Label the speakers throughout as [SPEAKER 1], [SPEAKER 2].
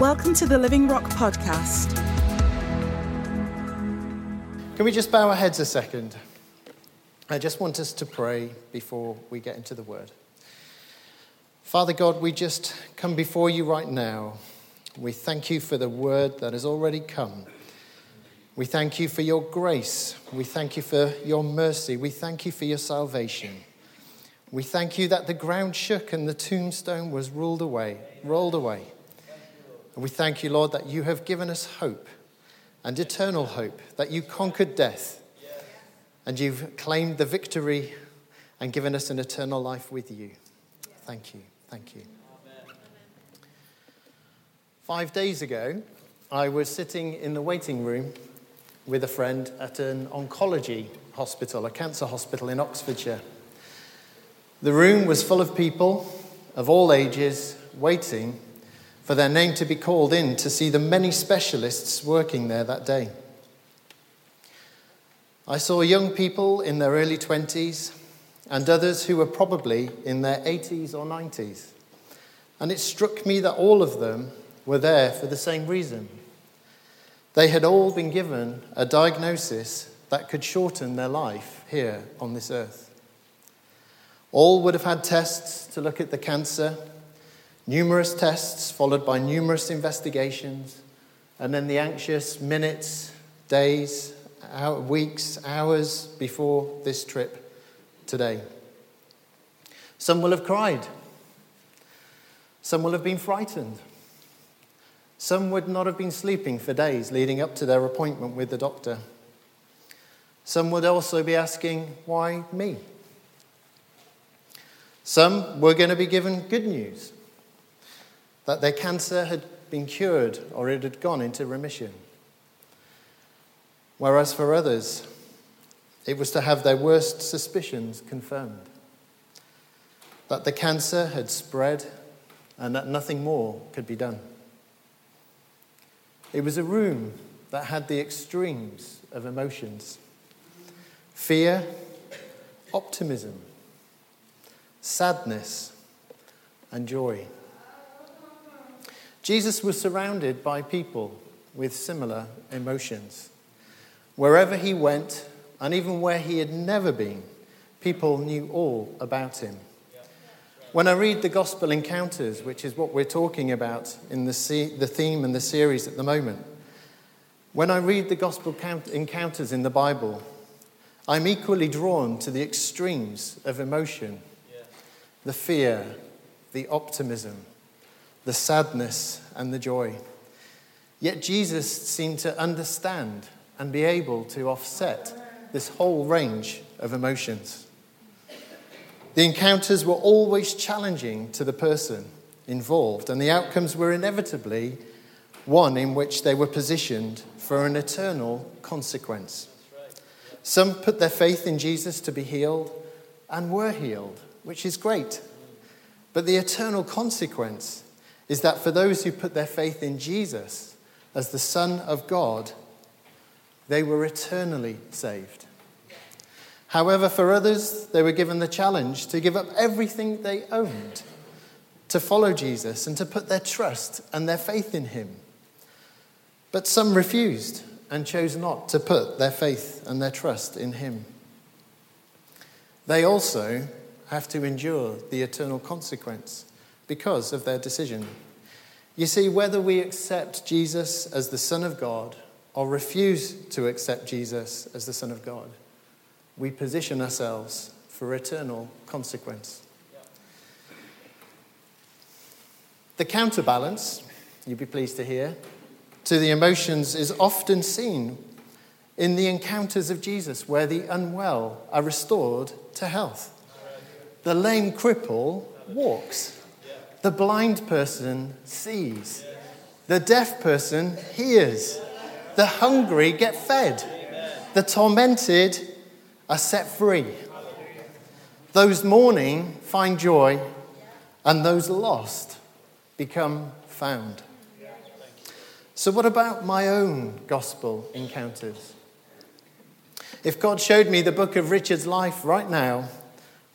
[SPEAKER 1] Welcome to the Living Rock Podcast.
[SPEAKER 2] Can we just bow our heads a second? I just want us to pray before we get into the word. Father God, we just come before you right now. We thank you for the word that has already come. We thank you for your grace. We thank you for your mercy. We thank you for your salvation. We thank you that the ground shook and the tombstone was ruled away, rolled away. And we thank you, Lord, that you have given us hope and eternal hope, that you conquered death and you've claimed the victory and given us an eternal life with you. Thank you. Thank you. Five days ago, I was sitting in the waiting room with a friend at an oncology hospital, a cancer hospital in Oxfordshire. The room was full of people of all ages waiting for their name to be called in to see the many specialists working there that day. I saw young people in their early 20s and others who were probably in their 80s or 90s. And it struck me that all of them were there for the same reason. They had all been given a diagnosis that could shorten their life here on this earth. All would have had tests to look at the cancer Numerous tests, followed by numerous investigations, and then the anxious minutes, days, weeks, hours before this trip today. Some will have cried. Some will have been frightened. Some would not have been sleeping for days leading up to their appointment with the doctor. Some would also be asking, Why me? Some were going to be given good news that their cancer had been cured or it had gone into remission. Whereas for others, it was to have their worst suspicions confirmed that the cancer had spread and that nothing more could be done. It was a room that had the extremes of emotions fear, optimism, sadness, and joy. Jesus was surrounded by people with similar emotions. Wherever he went, and even where he had never been, people knew all about him. When I read the gospel encounters, which is what we're talking about in the, the theme and the series at the moment, when I read the gospel encounters in the Bible, I'm equally drawn to the extremes of emotion the fear, the optimism, the sadness, and the joy. Yet Jesus seemed to understand and be able to offset this whole range of emotions. The encounters were always challenging to the person involved, and the outcomes were inevitably one in which they were positioned for an eternal consequence. Some put their faith in Jesus to be healed and were healed, which is great. But the eternal consequence is that for those who put their faith in Jesus as the Son of God, they were eternally saved. However, for others, they were given the challenge to give up everything they owned to follow Jesus and to put their trust and their faith in him. But some refused and chose not to put their faith and their trust in him. They also have to endure the eternal consequence because of their decision. You see, whether we accept Jesus as the Son of God or refuse to accept Jesus as the Son of God, we position ourselves for eternal consequence. The counterbalance, you'd be pleased to hear, to the emotions is often seen in the encounters of Jesus, where the unwell are restored to health. The lame cripple walks. The blind person sees. The deaf person hears. The hungry get fed. The tormented are set free. Those mourning find joy, and those lost become found. So, what about my own gospel encounters? If God showed me the book of Richard's life right now,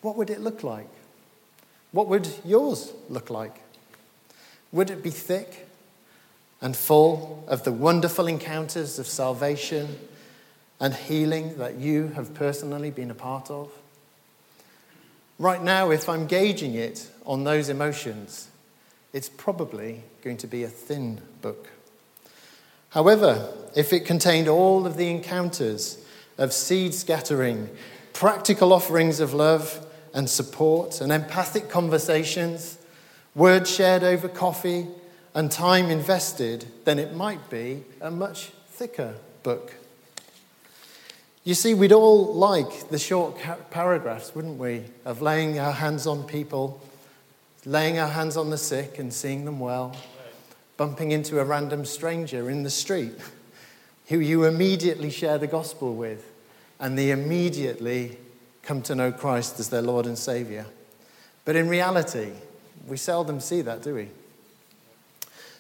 [SPEAKER 2] what would it look like? What would yours look like? Would it be thick, and full of the wonderful encounters of salvation and healing that you have personally been a part of? Right now, if I'm gauging it on those emotions, it's probably going to be a thin book. However, if it contained all of the encounters of seed scattering, practical offerings of love and support, and empathic conversations, words shared over coffee, and time invested, then it might be a much thicker book. You see, we'd all like the short paragraphs, wouldn't we, of laying our hands on people, laying our hands on the sick and seeing them well, bumping into a random stranger in the street who you immediately share the gospel with, and they immediately come to know Christ as their Lord and Savior. But in reality, we seldom see that, do we?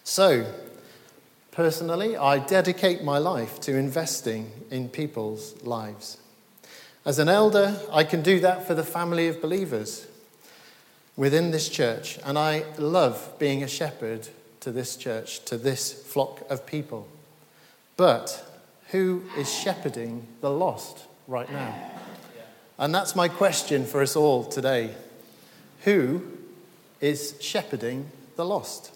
[SPEAKER 2] So, personally, I dedicate my life to investing in people's lives. As an elder, I can do that for the family of believers within this church, and I love being a shepherd to this church, to this flock of people. But who is shepherding the lost right now? And that's my question for us all today. Who is shepherding the lost?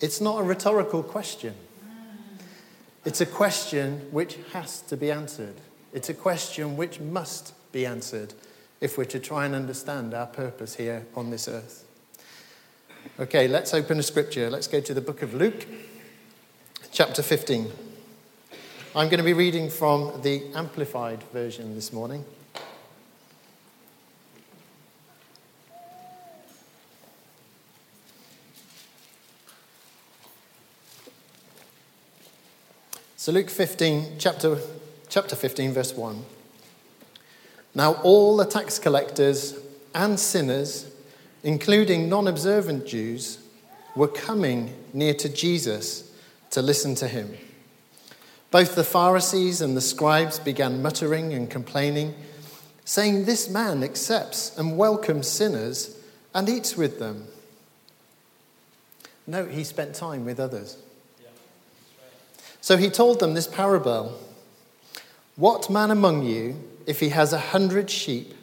[SPEAKER 2] It's not a rhetorical question. It's a question which has to be answered. It's a question which must be answered if we're to try and understand our purpose here on this earth. Okay, let's open a scripture. Let's go to the book of Luke, chapter 15. I'm going to be reading from the Amplified version this morning. So, Luke 15, chapter, chapter 15, verse 1. Now, all the tax collectors and sinners, including non observant Jews, were coming near to Jesus to listen to him. Both the Pharisees and the scribes began muttering and complaining, saying, This man accepts and welcomes sinners and eats with them. Note he spent time with others. So he told them this parable What man among you, if he has a hundred sheep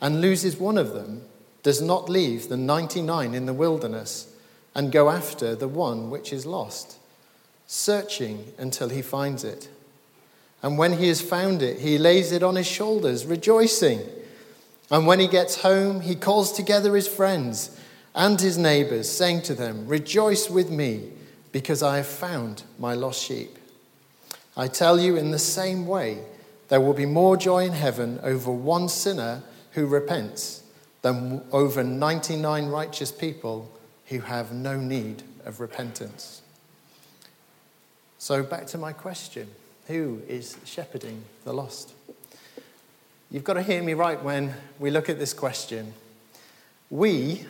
[SPEAKER 2] and loses one of them, does not leave the 99 in the wilderness and go after the one which is lost, searching until he finds it? And when he has found it, he lays it on his shoulders, rejoicing. And when he gets home, he calls together his friends and his neighbors, saying to them, Rejoice with me, because I have found my lost sheep. I tell you, in the same way, there will be more joy in heaven over one sinner who repents than over 99 righteous people who have no need of repentance. So, back to my question who is shepherding the lost? You've got to hear me right when we look at this question. We,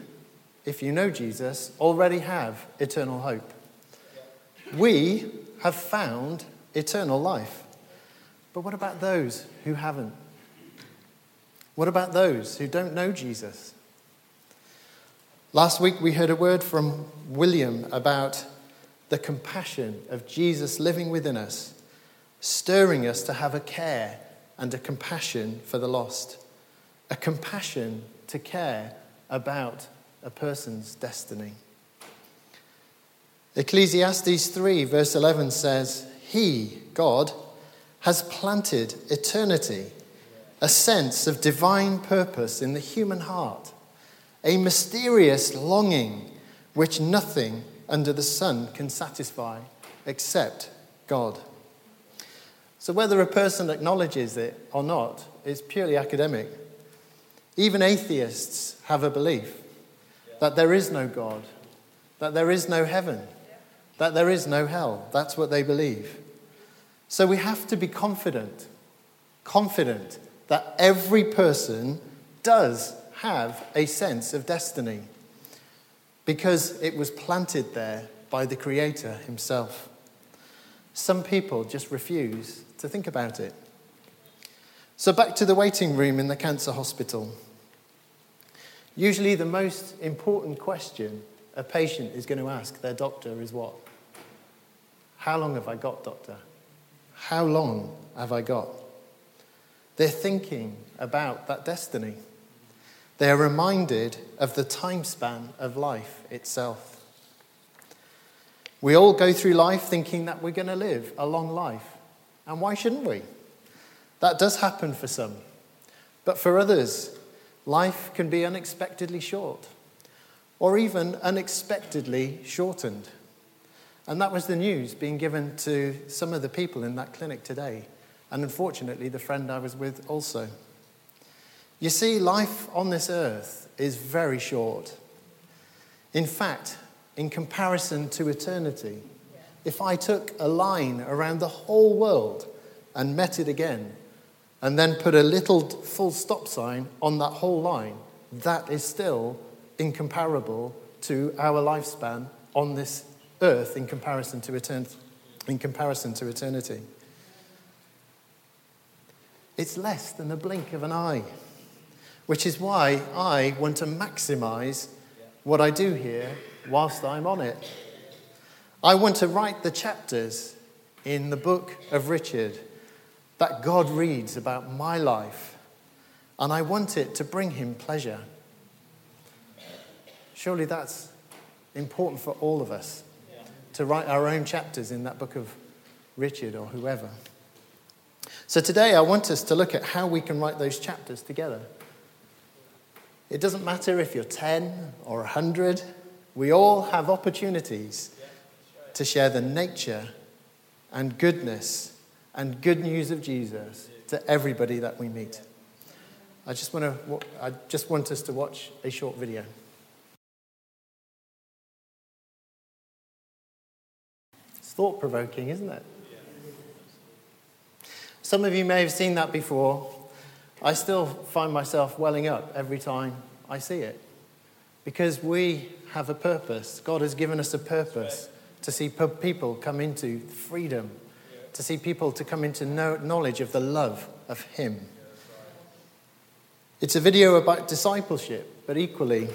[SPEAKER 2] if you know Jesus, already have eternal hope. We have found eternal life. But what about those who haven't? What about those who don't know Jesus? Last week we heard a word from William about the compassion of Jesus living within us, stirring us to have a care and a compassion for the lost, a compassion to care about a person's destiny. Ecclesiastes 3, verse 11 says, he, God, has planted eternity, a sense of divine purpose in the human heart, a mysterious longing which nothing under the sun can satisfy except God. So, whether a person acknowledges it or not is purely academic. Even atheists have a belief that there is no God, that there is no heaven, that there is no hell. That's what they believe. So we have to be confident, confident that every person does have a sense of destiny because it was planted there by the Creator Himself. Some people just refuse to think about it. So, back to the waiting room in the cancer hospital. Usually, the most important question a patient is going to ask their doctor is what? How long have I got, doctor? How long have I got? They're thinking about that destiny. They are reminded of the time span of life itself. We all go through life thinking that we're going to live a long life. And why shouldn't we? That does happen for some. But for others, life can be unexpectedly short or even unexpectedly shortened. And that was the news being given to some of the people in that clinic today. And unfortunately, the friend I was with also. You see, life on this earth is very short. In fact, in comparison to eternity, if I took a line around the whole world and met it again, and then put a little full stop sign on that whole line, that is still incomparable to our lifespan on this earth in comparison to eternity. In comparison to eternity. It's less than the blink of an eye, which is why I want to maximize what I do here whilst I'm on it. I want to write the chapters in the book of Richard that God reads about my life, and I want it to bring him pleasure. Surely that's important for all of us to write our own chapters in that book of Richard or whoever. So today I want us to look at how we can write those chapters together. It doesn't matter if you're 10 or 100, we all have opportunities to share the nature and goodness and good news of Jesus to everybody that we meet. I just want to I just want us to watch a short video. Thought provoking, isn't it? Some of you may have seen that before. I still find myself welling up every time I see it. Because we have a purpose. God has given us a purpose to see people come into freedom, to see people to come into knowledge of the love of Him. It's a video about discipleship, but equally,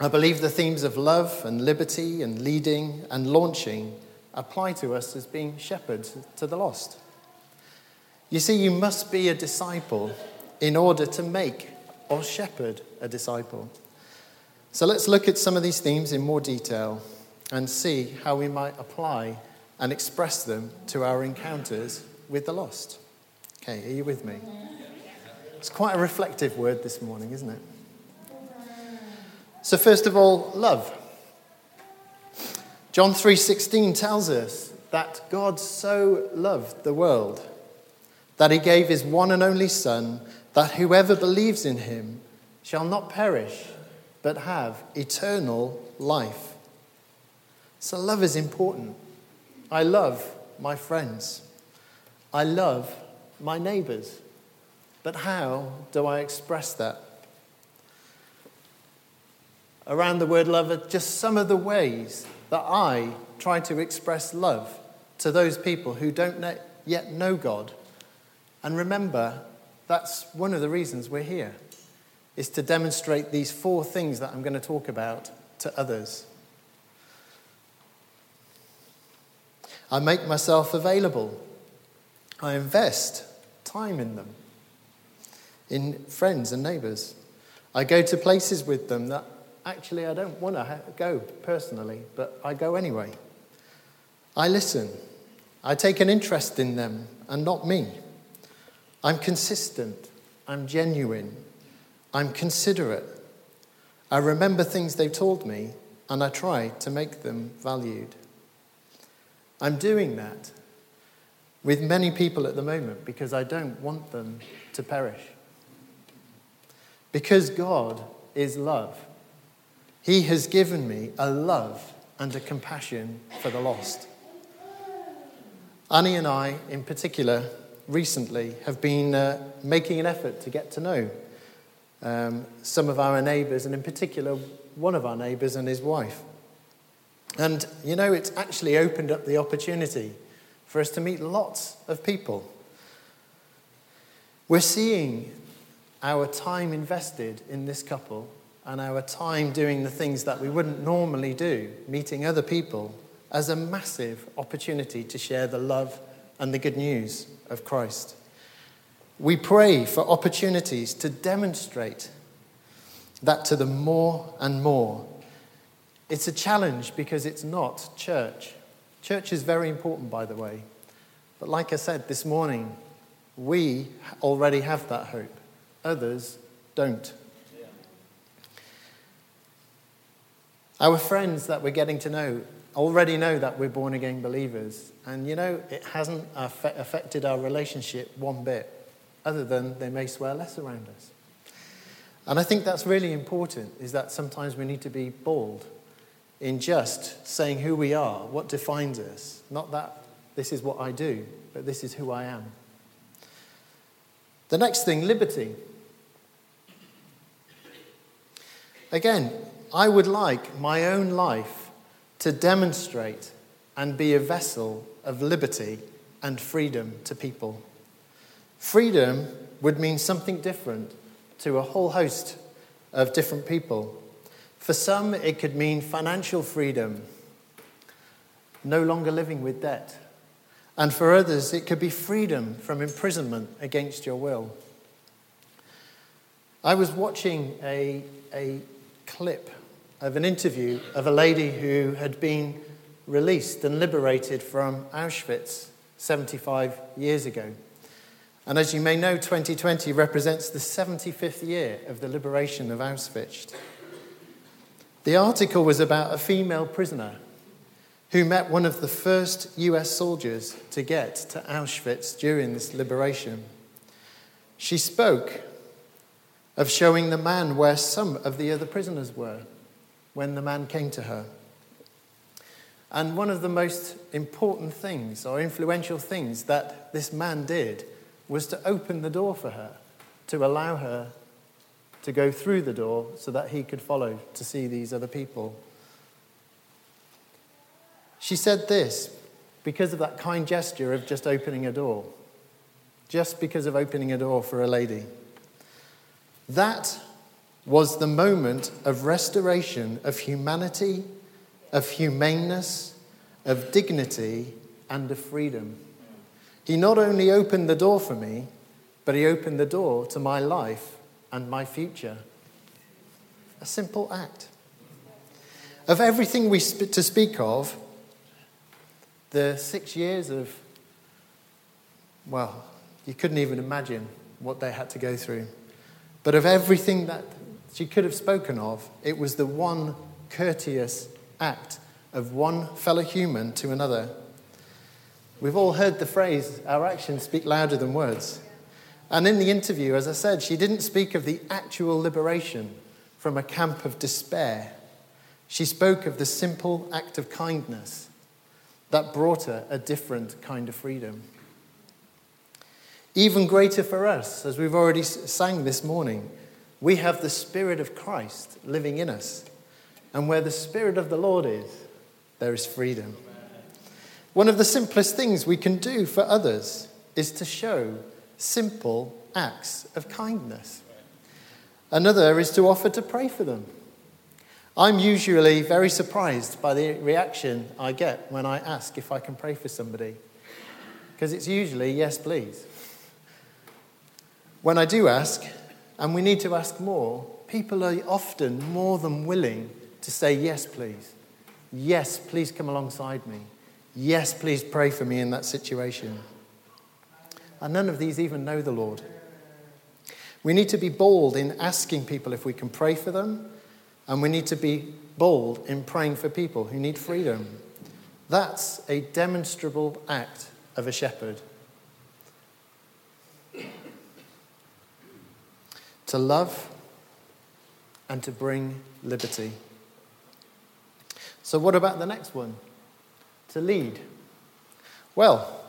[SPEAKER 2] I believe the themes of love and liberty and leading and launching apply to us as being shepherds to the lost. You see, you must be a disciple in order to make or shepherd a disciple. So let's look at some of these themes in more detail and see how we might apply and express them to our encounters with the lost. Okay, are you with me? It's quite a reflective word this morning, isn't it? So first of all, love. John 3:16 tells us that God so loved the world that he gave his one and only son that whoever believes in him shall not perish but have eternal life. So love is important. I love my friends. I love my neighbors. But how do I express that? Around the word love are just some of the ways that I try to express love to those people who don't yet know God. And remember, that's one of the reasons we're here, is to demonstrate these four things that I'm going to talk about to others. I make myself available. I invest time in them, in friends and neighbours. I go to places with them that actually, I don't want to go personally, but I go anyway. I listen. I take an interest in them and not me. I'm consistent. I'm genuine. I'm considerate. I remember things they've told me and I try to make them valued. I'm doing that with many people at the moment because I don't want them to perish. Because God is love. He has given me a love and a compassion for the lost. Annie and I, in particular, recently have been uh, making an effort to get to know um, some of our neighbours, and in particular, one of our neighbours and his wife. And, you know, it's actually opened up the opportunity for us to meet lots of people. We're seeing our time invested in this couple and our time doing the things that we wouldn't normally do, meeting other people, as a massive opportunity to share the love and the good news of Christ. We pray for opportunities to demonstrate that to them more and more. It's a challenge because it's not church. Church is very important, by the way. But like I said this morning, we already have that hope, others don't. Our friends that we're getting to know already know that we're born again believers. And you know, it hasn't affected our relationship one bit, other than they may swear less around us. And I think that's really important, is that sometimes we need to be bold in just saying who we are, what defines us. Not that this is what I do, but this is who I am. The next thing, liberty. Again, I would like my own life to demonstrate and be a vessel of liberty and freedom to people. Freedom would mean something different to a whole host of different people. For some, it could mean financial freedom, no longer living with debt. And for others, it could be freedom from imprisonment against your will. I was watching a, a clip of an interview of a lady who had been released and liberated from Auschwitz 75 years ago. And as you may know, 2020 represents the 75th year of the liberation of Auschwitz. The article was about a female prisoner who met one of the first US soldiers to get to Auschwitz during this liberation. She spoke of showing the man where some of the other prisoners were when the man came to her. And one of the most important things or influential things that this man did was to open the door for her, to allow her to go through the door so that he could follow to see these other people. She said this because of that kind gesture of just opening a door, just because of opening a door for a lady. That was the moment of restoration of humanity, of humaneness, of dignity, and of freedom. He not only opened the door for me, but he opened the door to my life and my future. A simple act. Of everything we sp- to speak of, the six years of, well, you couldn't even imagine what they had to go through. But of everything that she could have spoken of, it was the one courteous act of one fellow human to another. We've all heard the phrase, our actions speak louder than words. And in the interview, as I said, she didn't speak of the actual liberation from a camp of despair. She spoke of the simple act of kindness that brought her a different kind of freedom. Even greater for us, as we've already sang this morning, we have the Spirit of Christ living in us. And where the Spirit of the Lord is, there is freedom. One of the simplest things we can do for others is to show simple acts of kindness. Another is to offer to pray for them. I'm usually very surprised by the reaction I get when I ask if I can pray for somebody, because it's usually, yes, please. When I do ask, and we need to ask more. People are often more than willing to say, Yes, please. Yes, please come alongside me. Yes, please pray for me in that situation. And none of these even know the Lord. We need to be bold in asking people if we can pray for them, and we need to be bold in praying for people who need freedom. That's a demonstrable act of a shepherd. To love and to bring liberty. So, what about the next one? To lead. Well,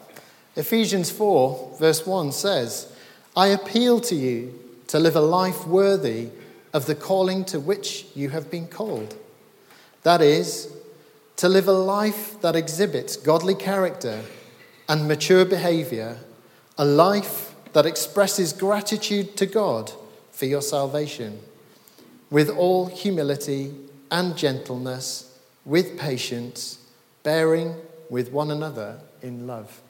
[SPEAKER 2] Ephesians 4, verse 1 says, I appeal to you to live a life worthy of the calling to which you have been called. That is, to live a life that exhibits godly character and mature behavior, a life that expresses gratitude to God for your salvation, with all humility and gentleness, with patience, bearing with one another in love.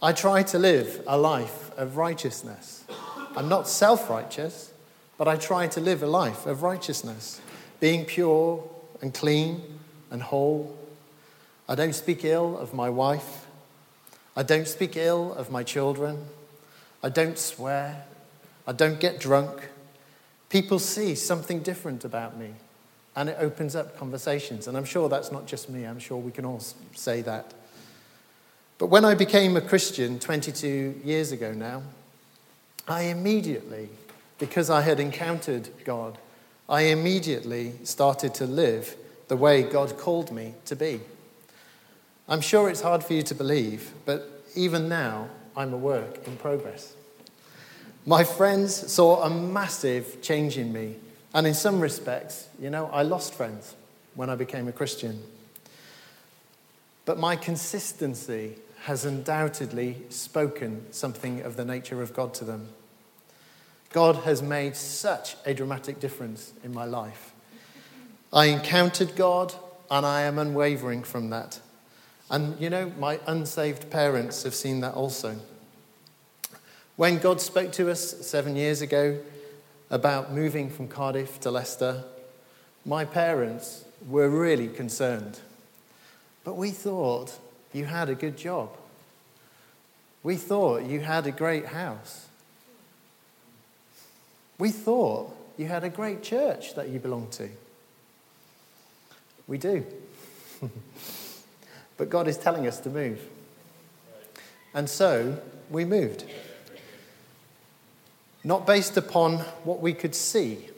[SPEAKER 2] I try to live a life of righteousness. I'm not self righteous, but I try to live a life of righteousness, being pure and clean and whole. I don't speak ill of my wife. I don't speak ill of my children. I don't swear. I don't get drunk. People see something different about me, and it opens up conversations. And I'm sure that's not just me, I'm sure we can all say that. But when I became a Christian 22 years ago now, I immediately, because I had encountered God, I immediately started to live the way God called me to be. I'm sure it's hard for you to believe, but even now, I'm a work in progress. My friends saw a massive change in me, and in some respects, you know, I lost friends when I became a Christian. But my consistency has undoubtedly spoken something of the nature of God to them. God has made such a dramatic difference in my life. I encountered God and I am unwavering from that. And you know, my unsaved parents have seen that also. When God spoke to us seven years ago about moving from Cardiff to Leicester, my parents were really concerned. But we thought you had a good job. We thought you had a great house. We thought you had a great church that you belonged to. We do. but God is telling us to move. And so we moved. Not based upon what we could see,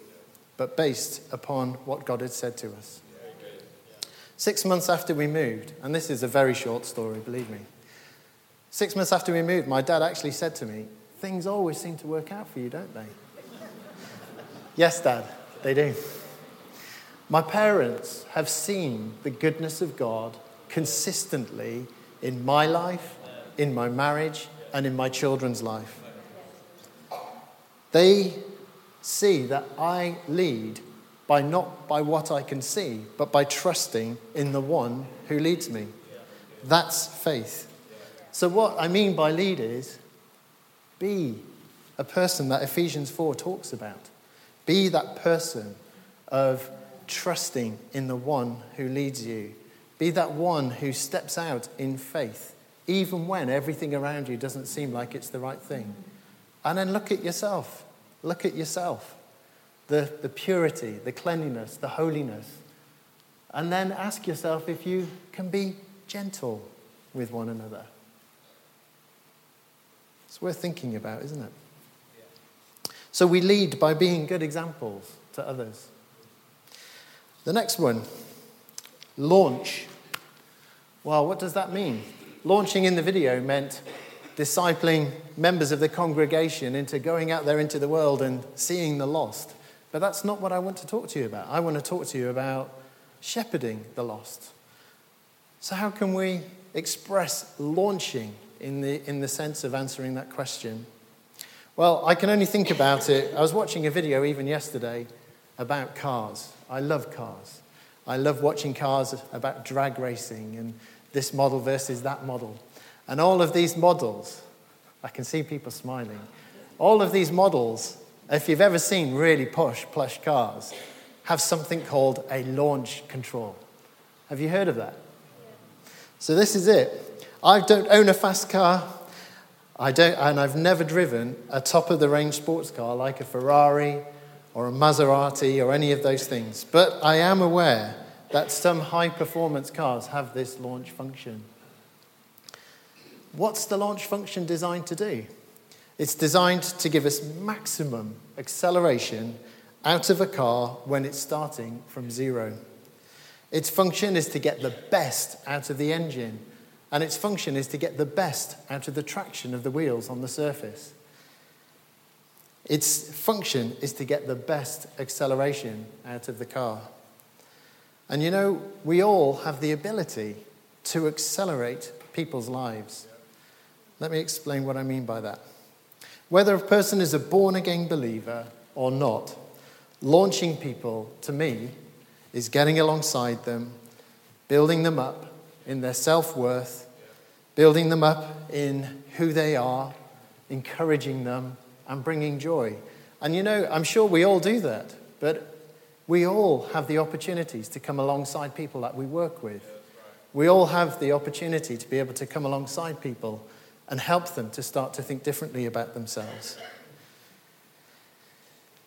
[SPEAKER 2] but based upon what God had said to us. Six months after we moved, and this is a very short story, believe me. Six months after we moved, my dad actually said to me, Things always seem to work out for you, don't they? yes, Dad, they do. My parents have seen the goodness of God consistently in my life, in my marriage, and in my children's life. They see that I lead by not by what I can see, but by trusting in the one who leads me. That's faith. So, what I mean by lead is be a person that Ephesians 4 talks about. Be that person of trusting in the one who leads you. Be that one who steps out in faith, even when everything around you doesn't seem like it's the right thing. And then look at yourself. Look at yourself the, the purity, the cleanliness, the holiness. And then ask yourself if you can be gentle with one another. It's worth thinking about, isn't it? So we lead by being good examples to others. The next one launch. Well, what does that mean? Launching in the video meant discipling members of the congregation into going out there into the world and seeing the lost. But that's not what I want to talk to you about. I want to talk to you about shepherding the lost. So, how can we express launching in the, in the sense of answering that question? Well, I can only think about it. I was watching a video even yesterday about cars. I love cars. I love watching cars about drag racing and this model versus that model. And all of these models, I can see people smiling. All of these models if you've ever seen really posh, plush cars, have something called a launch control. Have you heard of that? So this is it. I don't own a fast car. I don't, and I've never driven a top of the range sports car like a Ferrari or a Maserati or any of those things. But I am aware that some high performance cars have this launch function. What's the launch function designed to do? It's designed to give us maximum acceleration out of a car when it's starting from zero. Its function is to get the best out of the engine, and its function is to get the best out of the traction of the wheels on the surface. Its function is to get the best acceleration out of the car. And you know, we all have the ability to accelerate people's lives. Let me explain what I mean by that. Whether a person is a born again believer or not, launching people, to me, is getting alongside them, building them up, in their self worth, building them up in who they are, encouraging them, and bringing joy. And you know, I'm sure we all do that, but we all have the opportunities to come alongside people that we work with. We all have the opportunity to be able to come alongside people and help them to start to think differently about themselves.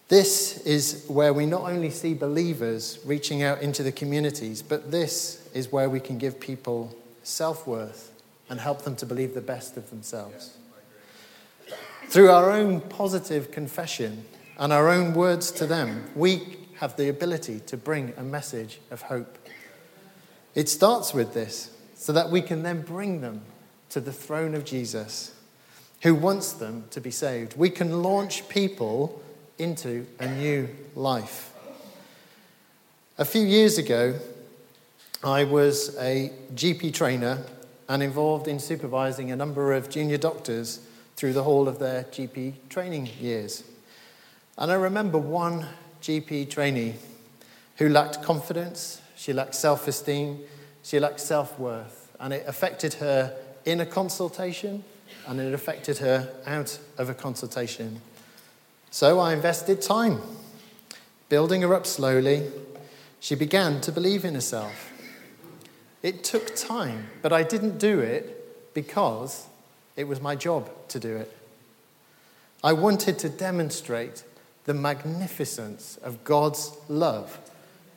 [SPEAKER 2] This is where we not only see believers reaching out into the communities, but this is where we can give people self worth and help them to believe the best of themselves. Through our own positive confession and our own words to them, we have the ability to bring a message of hope. It starts with this, so that we can then bring them to the throne of Jesus, who wants them to be saved. We can launch people into a new life. A few years ago, I was a GP trainer and involved in supervising a number of junior doctors through the whole of their GP training years. And I remember one GP trainee who lacked confidence, she lacked self esteem, she lacked self worth, and it affected her in a consultation and it affected her out of a consultation. So I invested time building her up slowly. She began to believe in herself. It took time, but I didn't do it because it was my job to do it. I wanted to demonstrate the magnificence of God's love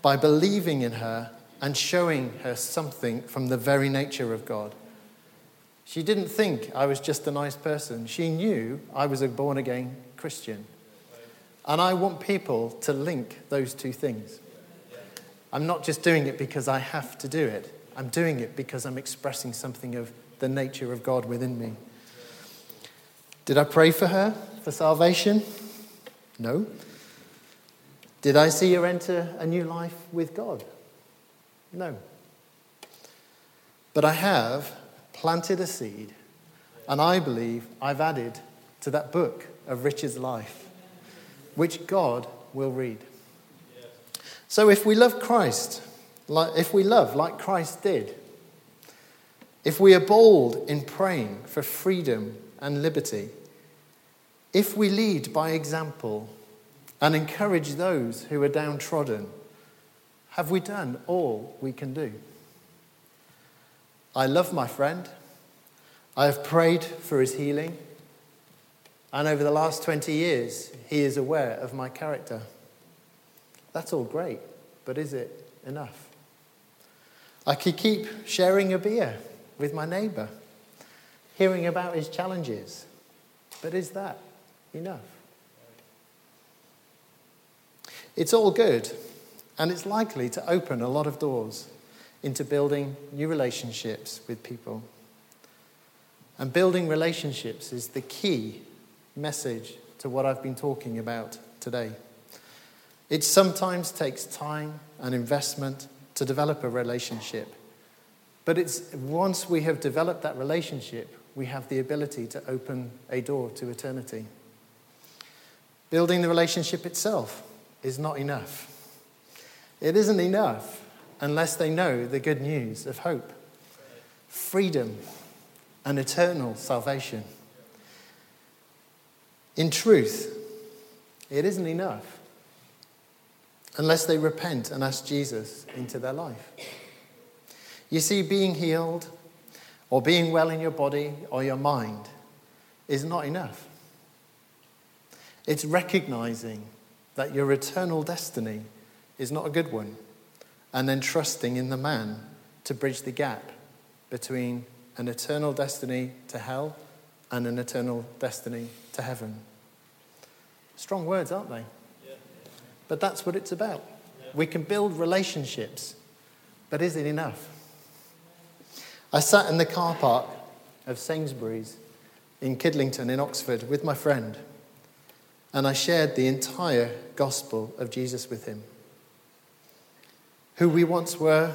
[SPEAKER 2] by believing in her and showing her something from the very nature of God. She didn't think I was just a nice person. She knew I was a born again Christian. And I want people to link those two things. I'm not just doing it because I have to do it, I'm doing it because I'm expressing something of the nature of God within me. Did I pray for her for salvation? No. Did I see her enter a new life with God? No. But I have planted a seed, and I believe I've added to that book of Richard's life, which God will read. So if we love Christ, like, if we love like Christ did, if we are bold in praying for freedom and liberty, if we lead by example and encourage those who are downtrodden, have we done all we can do? I love my friend. I have prayed for his healing. And over the last 20 years, he is aware of my character. That's all great, but is it enough? I could keep sharing a beer with my neighbour, hearing about his challenges, but is that enough. It's all good, and it's likely to open a lot of doors into building new relationships with people. And building relationships is the key message to what I've been talking about today. It sometimes takes time and investment to develop a relationship. But it's once we have developed that relationship, we have the ability to open a door to eternity. Building the relationship itself is not enough. It isn't enough unless they know the good news of hope, freedom, and eternal salvation. In truth, it isn't enough unless they repent and ask Jesus into their life. You see, being healed or being well in your body or your mind is not enough. It's recognizing that your eternal destiny is not a good one, and then trusting in the man to bridge the gap between an eternal destiny to hell and an eternal destiny to heaven. Strong words, aren't they? But that's what it's about. We can build relationships, but is it enough? I sat in the car park of Sainsbury's in Kidlington in Oxford with my friend and I shared the entire gospel of Jesus with him. Who we once were,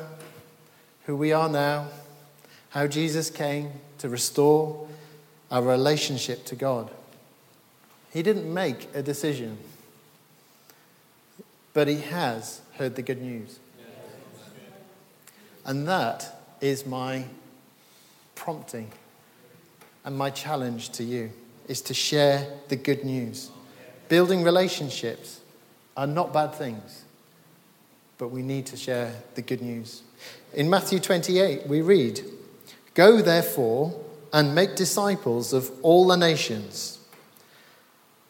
[SPEAKER 2] who we are now, how Jesus came to restore our relationship to God. He didn't make a decision, but he has heard the good news. And that is my prompting and my challenge to you is to share the good news. Building relationships are not bad things, but we need to share the good news. In Matthew 28, we read, Go therefore and make disciples of all the nations.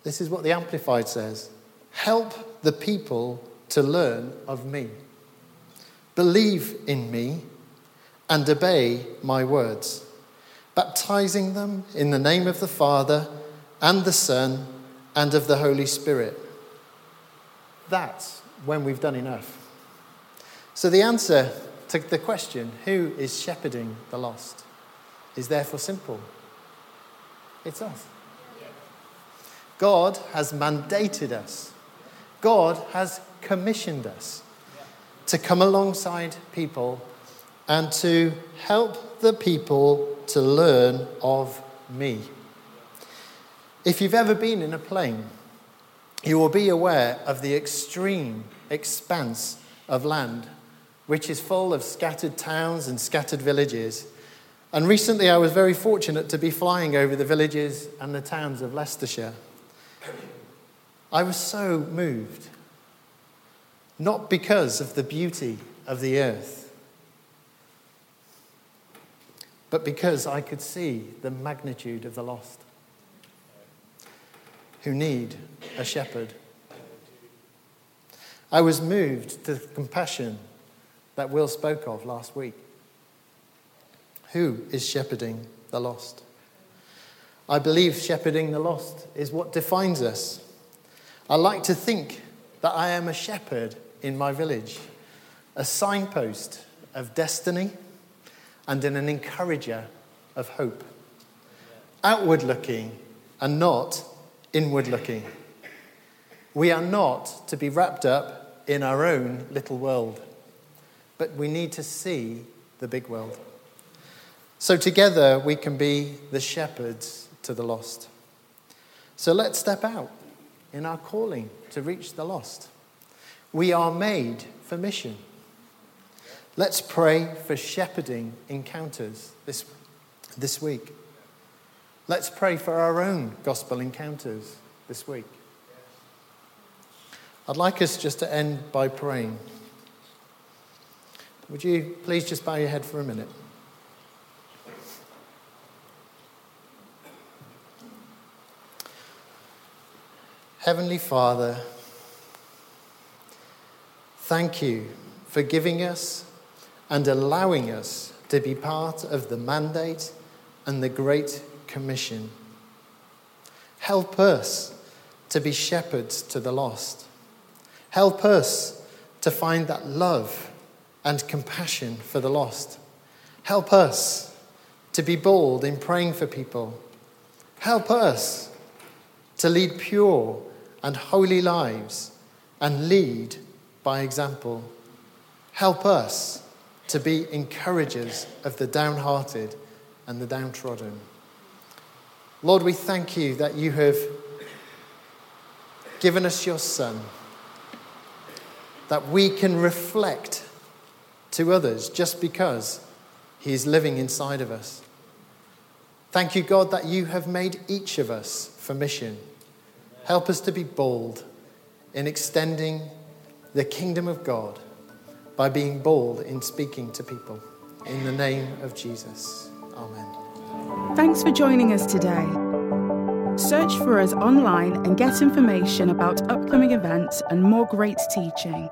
[SPEAKER 2] This is what the Amplified says Help the people to learn of me, believe in me, and obey my words, baptizing them in the name of the Father and the Son and of the Holy Spirit. That's when we've done enough. So the answer to the question, who is shepherding the lost, is therefore simple it's us. God has mandated us, God has commissioned us to come alongside people and to help the people to learn of me. If you've ever been in a plane, you will be aware of the extreme expanse of land, which is full of scattered towns and scattered villages. And recently I was very fortunate to be flying over the villages and the towns of Leicestershire. I was so moved, not because of the beauty of the earth, but because I could see the magnitude of the lost who need a shepherd. I was moved to compassion that Will spoke of last week. Who is shepherding the lost? I believe shepherding the lost is what defines us. I like to think that I am a shepherd in my village, a signpost of destiny, and an encourager of hope. Outward looking and not inward looking. We are not to be wrapped up in our own little world, but we need to see the big world. So together we can be the shepherds to the lost. So let's step out in our calling to reach the lost. We are made for mission. Let's pray for shepherding encounters this, this week. Let's pray for our own gospel encounters this week. I'd like us just to end by praying. Would you please just bow your head for a minute? Heavenly Father, thank you for giving us and allowing us to be part of the mandate and the great commission. Help us to be shepherds to the lost. Help us to find that love and compassion for the lost. Help us to be bold in praying for people. Help us to lead pure and holy lives and lead by example. Help us to be encouragers of the downhearted and the downtrodden. Lord, we thank you that you have given us your Son, that we can reflect to others just because he is living inside of us. Thank you, God, that you have made each of us for mission. Help us to be bold in extending the kingdom of God by being bold in speaking to people. In the name of Jesus. Amen.
[SPEAKER 1] Thanks for joining us today. Search for us online and get information about upcoming events and more great teaching.